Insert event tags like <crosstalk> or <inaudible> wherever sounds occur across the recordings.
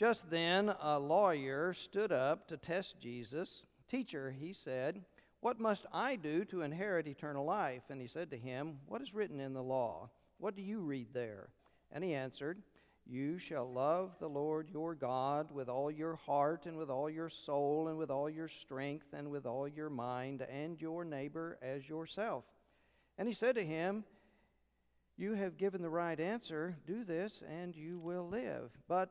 Just then, a lawyer stood up to test Jesus. Teacher, he said, What must I do to inherit eternal life? And he said to him, What is written in the law? What do you read there? And he answered, You shall love the Lord your God with all your heart, and with all your soul, and with all your strength, and with all your mind, and your neighbor as yourself. And he said to him, You have given the right answer. Do this, and you will live. But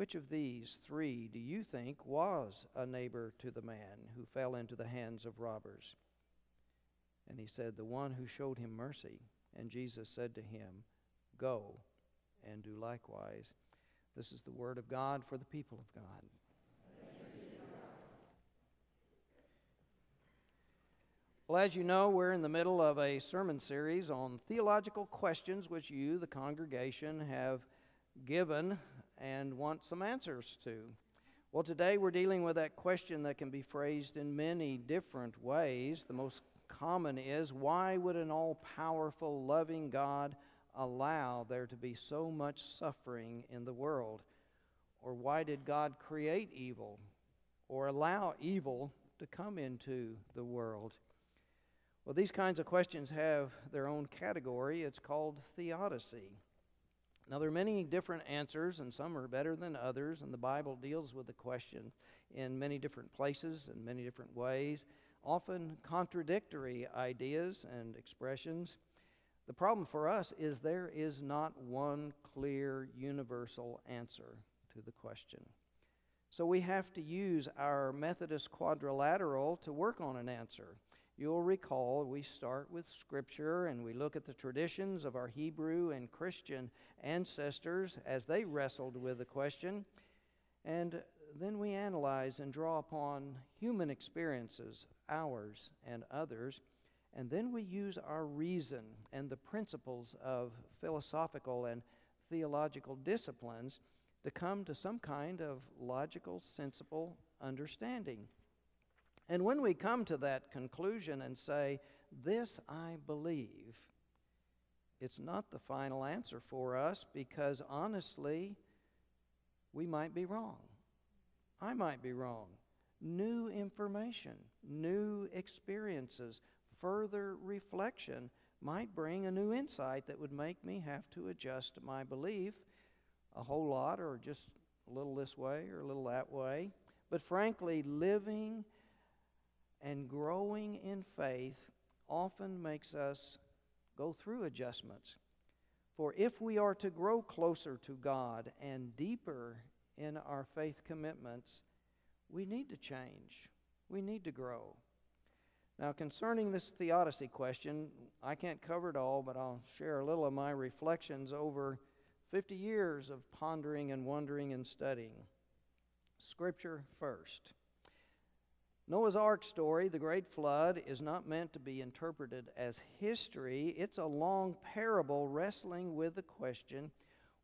Which of these three do you think was a neighbor to the man who fell into the hands of robbers? And he said, The one who showed him mercy. And Jesus said to him, Go and do likewise. This is the word of God for the people of God. Well, as you know, we're in the middle of a sermon series on theological questions which you, the congregation, have given and want some answers to. Well, today we're dealing with that question that can be phrased in many different ways. The most common is why would an all powerful, loving God allow there to be so much suffering in the world? Or why did God create evil or allow evil to come into the world? Well, these kinds of questions have their own category. It's called theodicy. Now, there are many different answers, and some are better than others, and the Bible deals with the question in many different places and many different ways, often contradictory ideas and expressions. The problem for us is there is not one clear universal answer to the question. So we have to use our Methodist quadrilateral to work on an answer. You'll recall we start with Scripture and we look at the traditions of our Hebrew and Christian ancestors as they wrestled with the question. And then we analyze and draw upon human experiences, ours and others. And then we use our reason and the principles of philosophical and theological disciplines to come to some kind of logical, sensible understanding. And when we come to that conclusion and say, This I believe, it's not the final answer for us because honestly, we might be wrong. I might be wrong. New information, new experiences, further reflection might bring a new insight that would make me have to adjust my belief a whole lot or just a little this way or a little that way. But frankly, living and growing in faith often makes us go through adjustments. For if we are to grow closer to God and deeper in our faith commitments, we need to change. We need to grow. Now, concerning this theodicy question, I can't cover it all, but I'll share a little of my reflections over 50 years of pondering and wondering and studying. Scripture first. Noah's Ark story, the great flood, is not meant to be interpreted as history. It's a long parable wrestling with the question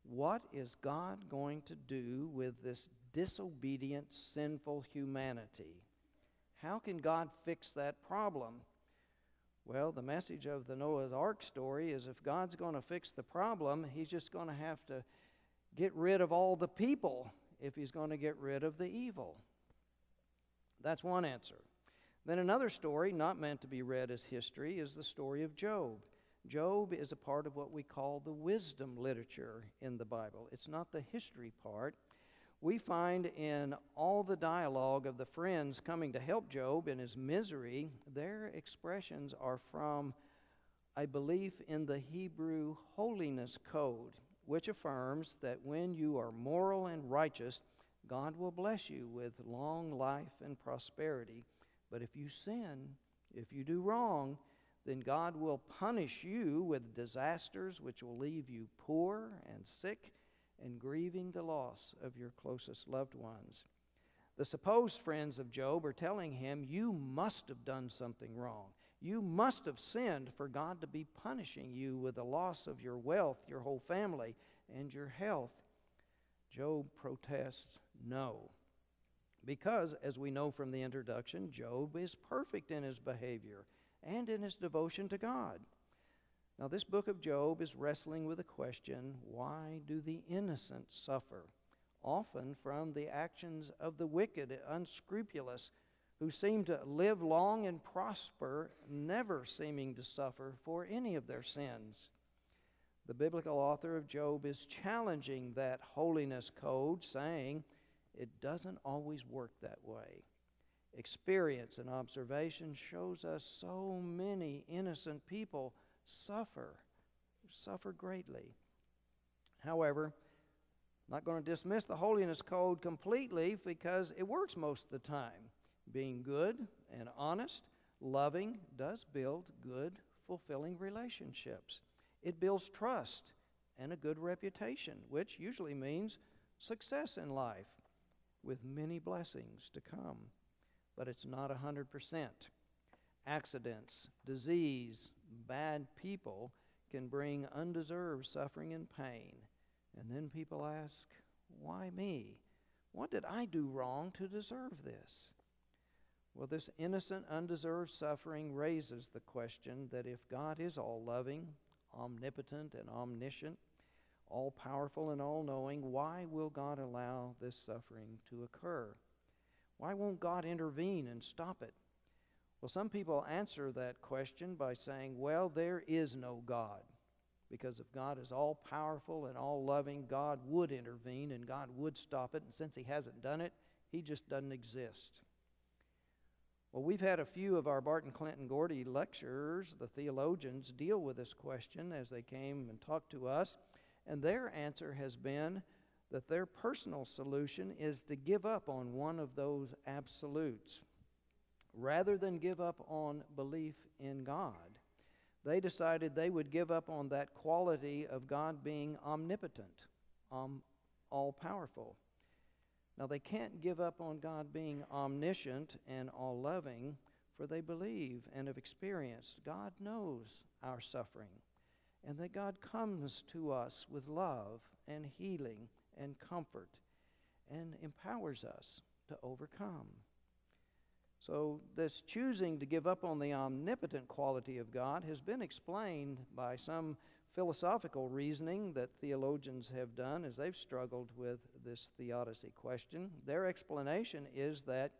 what is God going to do with this disobedient, sinful humanity? How can God fix that problem? Well, the message of the Noah's Ark story is if God's going to fix the problem, He's just going to have to get rid of all the people if He's going to get rid of the evil. That's one answer. Then another story, not meant to be read as history, is the story of Job. Job is a part of what we call the wisdom literature in the Bible. It's not the history part. we find in all the dialogue of the friends coming to help Job in his misery, their expressions are from a belief in the Hebrew holiness code, which affirms that when you are moral and righteous, God will bless you with long life and prosperity. But if you sin, if you do wrong, then God will punish you with disasters which will leave you poor and sick and grieving the loss of your closest loved ones. The supposed friends of Job are telling him, You must have done something wrong. You must have sinned for God to be punishing you with the loss of your wealth, your whole family, and your health. Job protests no. Because, as we know from the introduction, Job is perfect in his behavior and in his devotion to God. Now, this book of Job is wrestling with the question why do the innocent suffer? Often from the actions of the wicked, unscrupulous, who seem to live long and prosper, never seeming to suffer for any of their sins. The biblical author of Job is challenging that holiness code, saying it doesn't always work that way. Experience and observation shows us so many innocent people suffer, suffer greatly. However, I'm not going to dismiss the holiness code completely because it works most of the time. Being good and honest, loving, does build good, fulfilling relationships. It builds trust and a good reputation, which usually means success in life with many blessings to come. But it's not 100%. Accidents, disease, bad people can bring undeserved suffering and pain. And then people ask, Why me? What did I do wrong to deserve this? Well, this innocent, undeserved suffering raises the question that if God is all loving, omnipotent, and omniscient, all powerful and all knowing, why will God allow this suffering to occur? Why won't God intervene and stop it? Well, some people answer that question by saying, well, there is no God. Because if God is all powerful and all loving, God would intervene and God would stop it. And since He hasn't done it, He just doesn't exist. Well, we've had a few of our Barton Clinton Gordy lecturers, the theologians, deal with this question as they came and talked to us. And their answer has been that their personal solution is to give up on one of those absolutes rather than give up on belief in God, they decided they would give up on that quality of God being omnipotent, um, all powerful. Now, they can't give up on God being omniscient and all loving, for they believe and have experienced God knows our suffering, and that God comes to us with love and healing and comfort and empowers us to overcome. So, this choosing to give up on the omnipotent quality of God has been explained by some philosophical reasoning that theologians have done as they've struggled with this theodicy question. Their explanation is that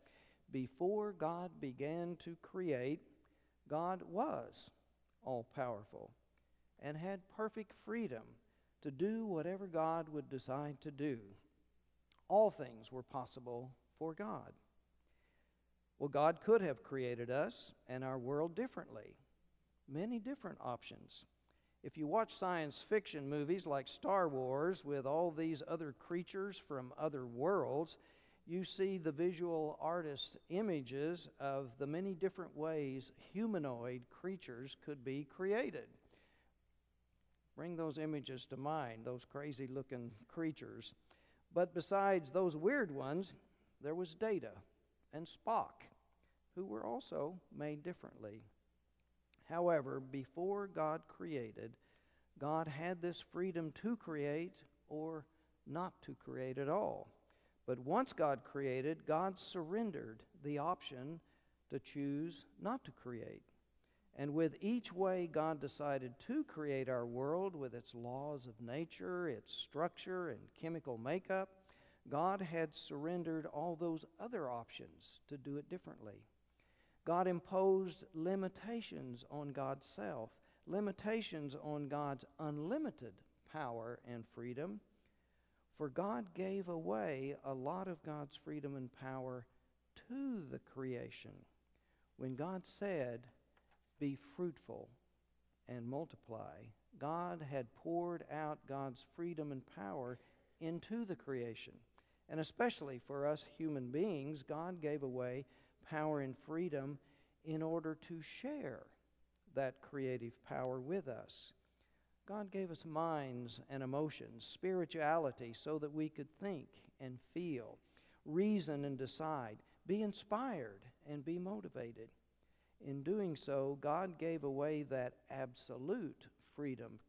before God began to create, God was all powerful and had perfect freedom to do whatever God would decide to do. All things were possible for God. Well, God could have created us and our world differently. Many different options. If you watch science fiction movies like Star Wars with all these other creatures from other worlds, you see the visual artist images of the many different ways humanoid creatures could be created. Bring those images to mind, those crazy looking creatures. But besides those weird ones, there was Data and Spock, who were also made differently. However, before God created, God had this freedom to create or not to create at all. But once God created, God surrendered the option to choose not to create. And with each way God decided to create our world with its laws of nature, its structure, and chemical makeup, God had surrendered all those other options to do it differently. God imposed limitations on God's self, limitations on God's unlimited power and freedom. For God gave away a lot of God's freedom and power to the creation. When God said, Be fruitful and multiply, God had poured out God's freedom and power into the creation. And especially for us human beings, God gave away power and freedom in order to share that creative power with us. God gave us minds and emotions, spirituality, so that we could think and feel, reason and decide, be inspired and be motivated. In doing so, God gave away that absolute freedom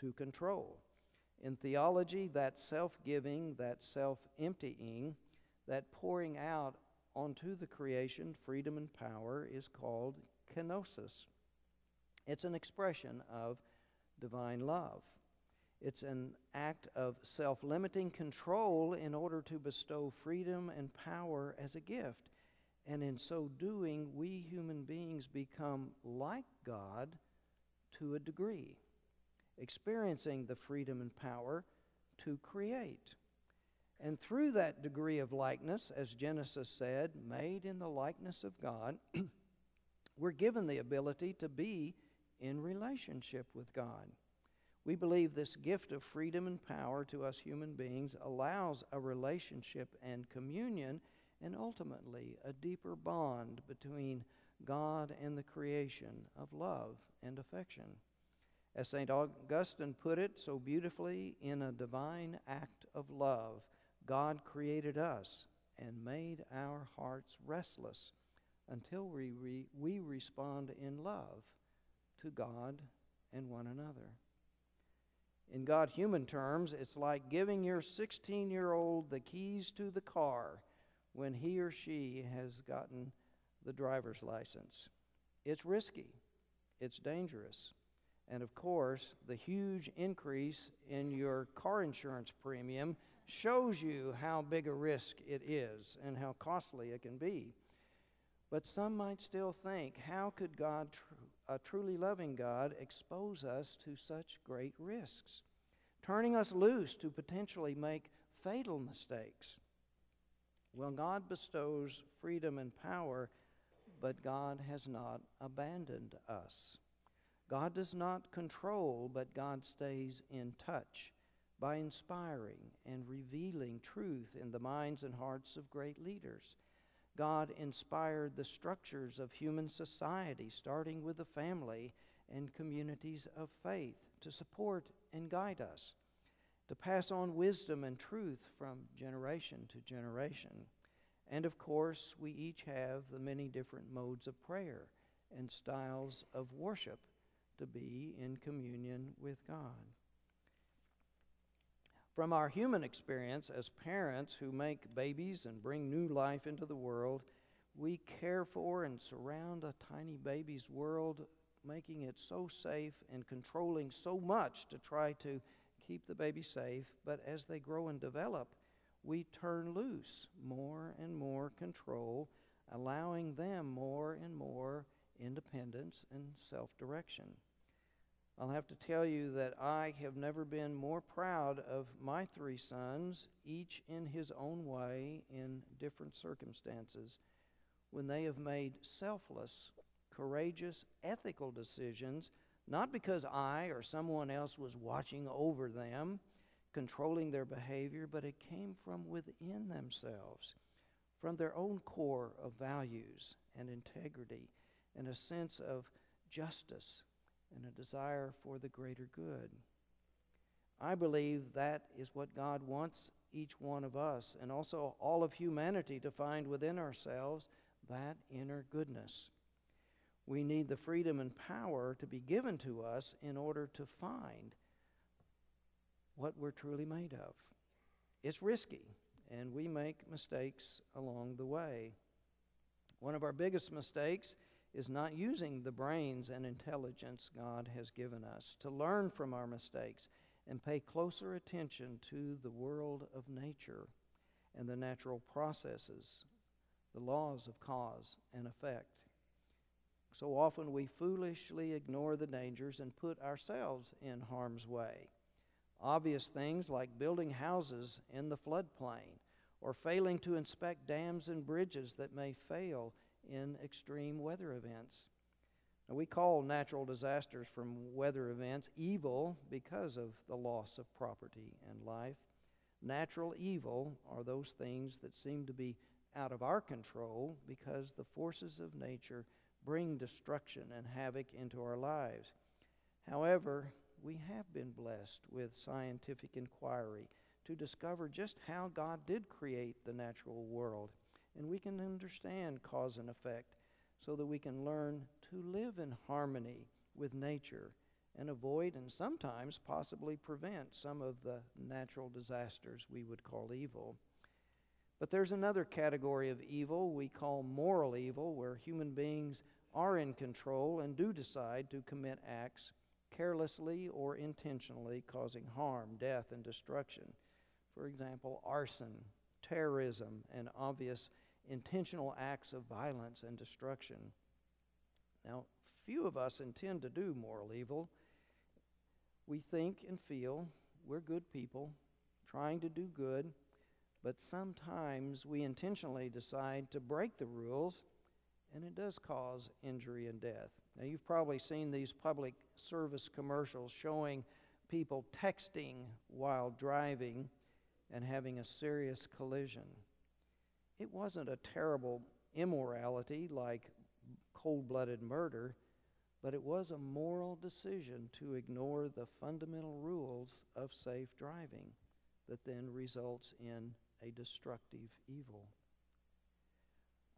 to control. In theology, that self giving, that self emptying, that pouring out onto the creation freedom and power is called kenosis. It's an expression of divine love. It's an act of self limiting control in order to bestow freedom and power as a gift. And in so doing, we human beings become like God to a degree, experiencing the freedom and power to create. And through that degree of likeness, as Genesis said, made in the likeness of God, <clears throat> we're given the ability to be in relationship with God. We believe this gift of freedom and power to us human beings allows a relationship and communion and ultimately a deeper bond between God and the creation of love and affection. As St. Augustine put it so beautifully, in a divine act of love, God created us and made our hearts restless until we, re- we respond in love to God and one another. In God human terms, it's like giving your 16 year old the keys to the car when he or she has gotten the driver's license. It's risky, it's dangerous, and of course, the huge increase in your car insurance premium shows you how big a risk it is and how costly it can be. But some might still think, how could God, a truly loving God, expose us to such great risks, turning us loose to potentially make fatal mistakes? Well, God bestows freedom and power, but God has not abandoned us. God does not control, but God stays in touch by inspiring and revealing truth in the minds and hearts of great leaders. God inspired the structures of human society, starting with the family and communities of faith, to support and guide us, to pass on wisdom and truth from generation to generation. And of course, we each have the many different modes of prayer and styles of worship to be in communion with God. From our human experience as parents who make babies and bring new life into the world, we care for and surround a tiny baby's world, making it so safe and controlling so much to try to keep the baby safe. But as they grow and develop, we turn loose more and more control, allowing them more and more independence and self direction. I'll have to tell you that I have never been more proud of my three sons, each in his own way, in different circumstances, when they have made selfless, courageous, ethical decisions, not because I or someone else was watching over them, controlling their behavior, but it came from within themselves, from their own core of values and integrity, and a sense of justice and a desire for the greater good. I believe that is what God wants each one of us and also all of humanity to find within ourselves that inner goodness. We need the freedom and power to be given to us in order to find what we're truly made of. It's risky, and we make mistakes along the way. One of our biggest mistakes is not using the brains and intelligence God has given us to learn from our mistakes and pay closer attention to the world of nature and the natural processes, the laws of cause and effect. So often we foolishly ignore the dangers and put ourselves in harm's way. Obvious things like building houses in the floodplain or failing to inspect dams and bridges that may fail in extreme weather events. Now, we call natural disasters from weather events evil because of the loss of property and life. Natural evil are those things that seem to be out of our control because the forces of nature bring destruction and havoc into our lives. However, we have been blessed with scientific inquiry to discover just how God did create the natural world, and we can understand cause and effect so that we can learn to live in harmony with nature and avoid and sometimes possibly prevent some of the natural disasters we would call evil. But there's another category of evil we call moral evil, where human beings are in control and do decide to commit acts carelessly or intentionally causing harm, death, and destruction. For example, arson, terrorism, and obvious intentional acts of violence and destruction. Now, few of us intend to do moral evil. We think and feel we're good people trying to do good, but sometimes we intentionally decide to break the rules, and it does cause injury and death. Now, you've probably seen these public service commercials showing people texting while driving and having a serious collision. It wasn't a terrible immorality like cold blooded murder, but it was a moral decision to ignore the fundamental rules of safe driving that then results in a destructive evil.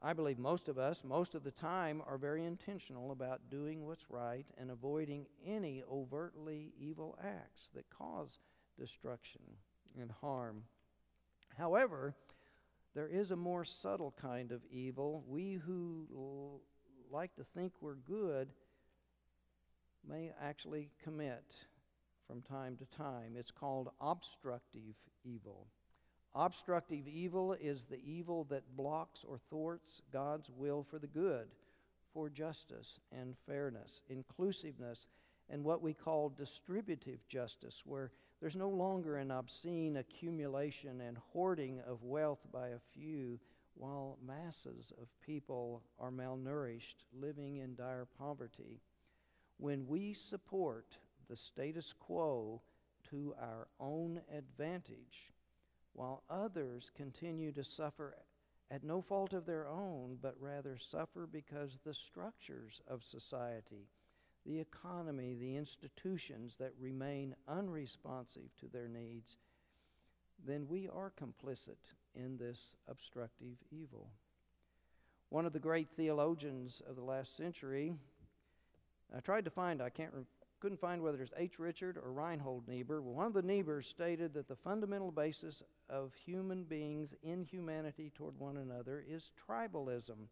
I believe most of us, most of the time, are very intentional about doing what's right and avoiding any overtly evil acts that cause destruction and harm. However, there is a more subtle kind of evil. We who l- like to think we're good may actually commit from time to time. It's called obstructive evil. Obstructive evil is the evil that blocks or thwarts God's will for the good, for justice and fairness, inclusiveness, and what we call distributive justice, where there's no longer an obscene accumulation and hoarding of wealth by a few, while masses of people are malnourished, living in dire poverty. When we support the status quo to our own advantage, while others continue to suffer at no fault of their own, but rather suffer because the structures of society, the economy, the institutions that remain unresponsive to their needs, then we are complicit in this obstructive evil. One of the great theologians of the last century, I tried to find, I can't couldn't find whether it's H. Richard or Reinhold Niebuhr. Well, one of the Niebuhrs stated that the fundamental basis of human beings' inhumanity toward one another is tribalism,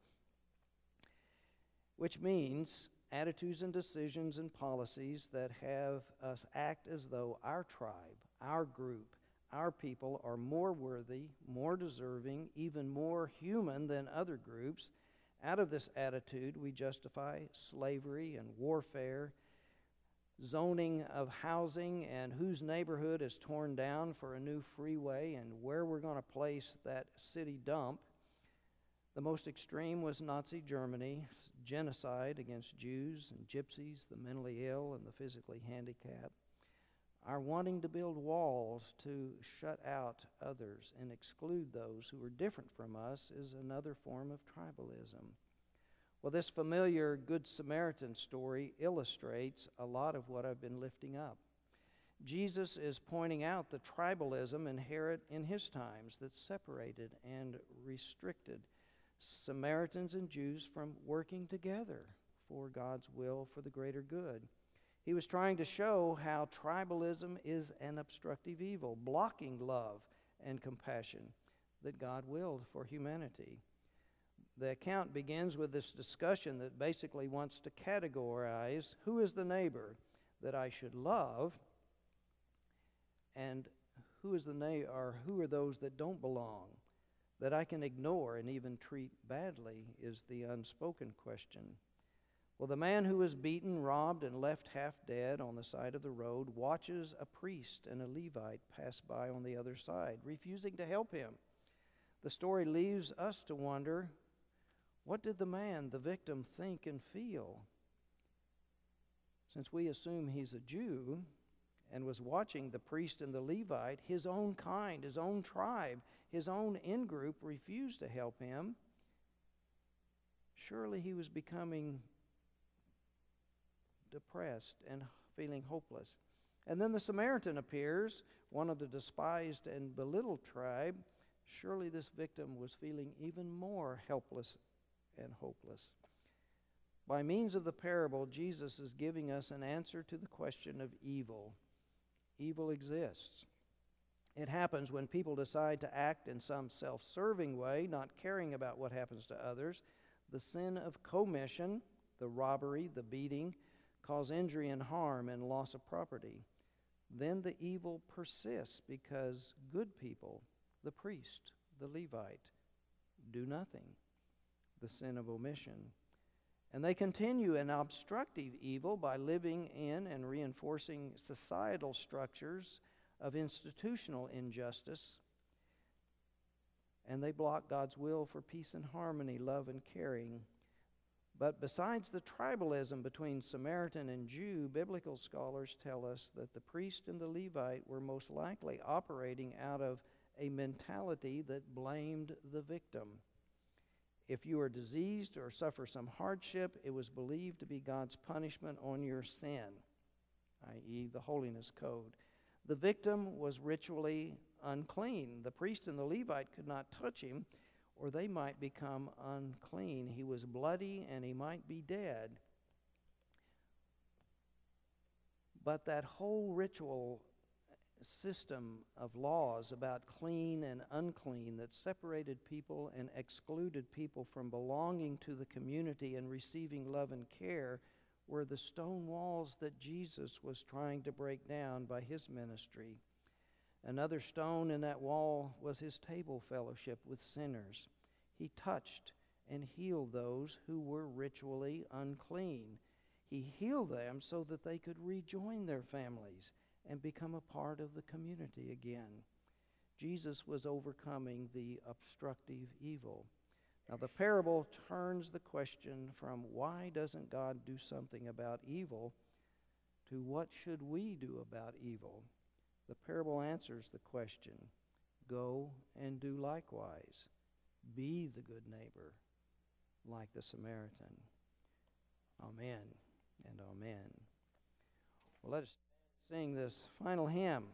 which means attitudes and decisions and policies that have us act as though our tribe, our group, our people are more worthy, more deserving, even more human than other groups. Out of this attitude, we justify slavery and warfare zoning of housing and whose neighborhood is torn down for a new freeway and where we're going to place that city dump. The most extreme was Nazi Germany, genocide against Jews and gypsies, the mentally ill, and the physically handicapped. Our wanting to build walls to shut out others and exclude those who are different from us is another form of tribalism. Well, this familiar Good Samaritan story illustrates a lot of what I've been lifting up. Jesus is pointing out the tribalism inherent in his times that separated and restricted Samaritans and Jews from working together for God's will for the greater good. He was trying to show how tribalism is an obstructive evil, blocking love and compassion that God willed for humanity the account begins with this discussion that basically wants to categorize who is the neighbor that I should love and who is the na- or who are those that don't belong that I can ignore and even treat badly is the unspoken question. Well, the man who is beaten, robbed, and left half dead on the side of the road watches a priest and a Levite pass by on the other side, refusing to help him. The story leaves us to wonder what did the man, the victim, think and feel? Since we assume he's a Jew and was watching the priest and the Levite, his own kind, his own tribe, his own in group refused to help him, surely he was becoming depressed and feeling hopeless. And then the Samaritan appears, one of the despised and belittled tribe. Surely this victim was feeling even more helpless and hopeless. By means of the parable, Jesus is giving us an answer to the question of evil. Evil exists. It happens when people decide to act in some self serving way, not caring about what happens to others. The sin of commission, the robbery, the beating, cause injury and harm and loss of property. Then the evil persists because good people, the priest, the Levite, do nothing, the sin of omission. And they continue an obstructive evil by living in and reinforcing societal structures of institutional injustice. And they block God's will for peace and harmony, love and caring but besides the tribalism between Samaritan and Jew, biblical scholars tell us that the priest and the Levite were most likely operating out of a mentality that blamed the victim. If you are diseased or suffer some hardship, it was believed to be God's punishment on your sin, i.e., the holiness code. The victim was ritually unclean. The priest and the Levite could not touch him or they might become unclean. He was bloody and he might be dead. But that whole ritual system of laws about clean and unclean that separated people and excluded people from belonging to the community and receiving love and care were the stone walls that Jesus was trying to break down by his ministry. Another stone in that wall was his table fellowship with sinners. He touched and healed those who were ritually unclean. He healed them so that they could rejoin their families and become a part of the community again. Jesus was overcoming the obstructive evil. Now, the parable turns the question from why doesn't God do something about evil to what should we do about evil? The parable answers the question go and do likewise. Be the good neighbor like the Samaritan. Amen and amen. Well, let us sing this final hymn.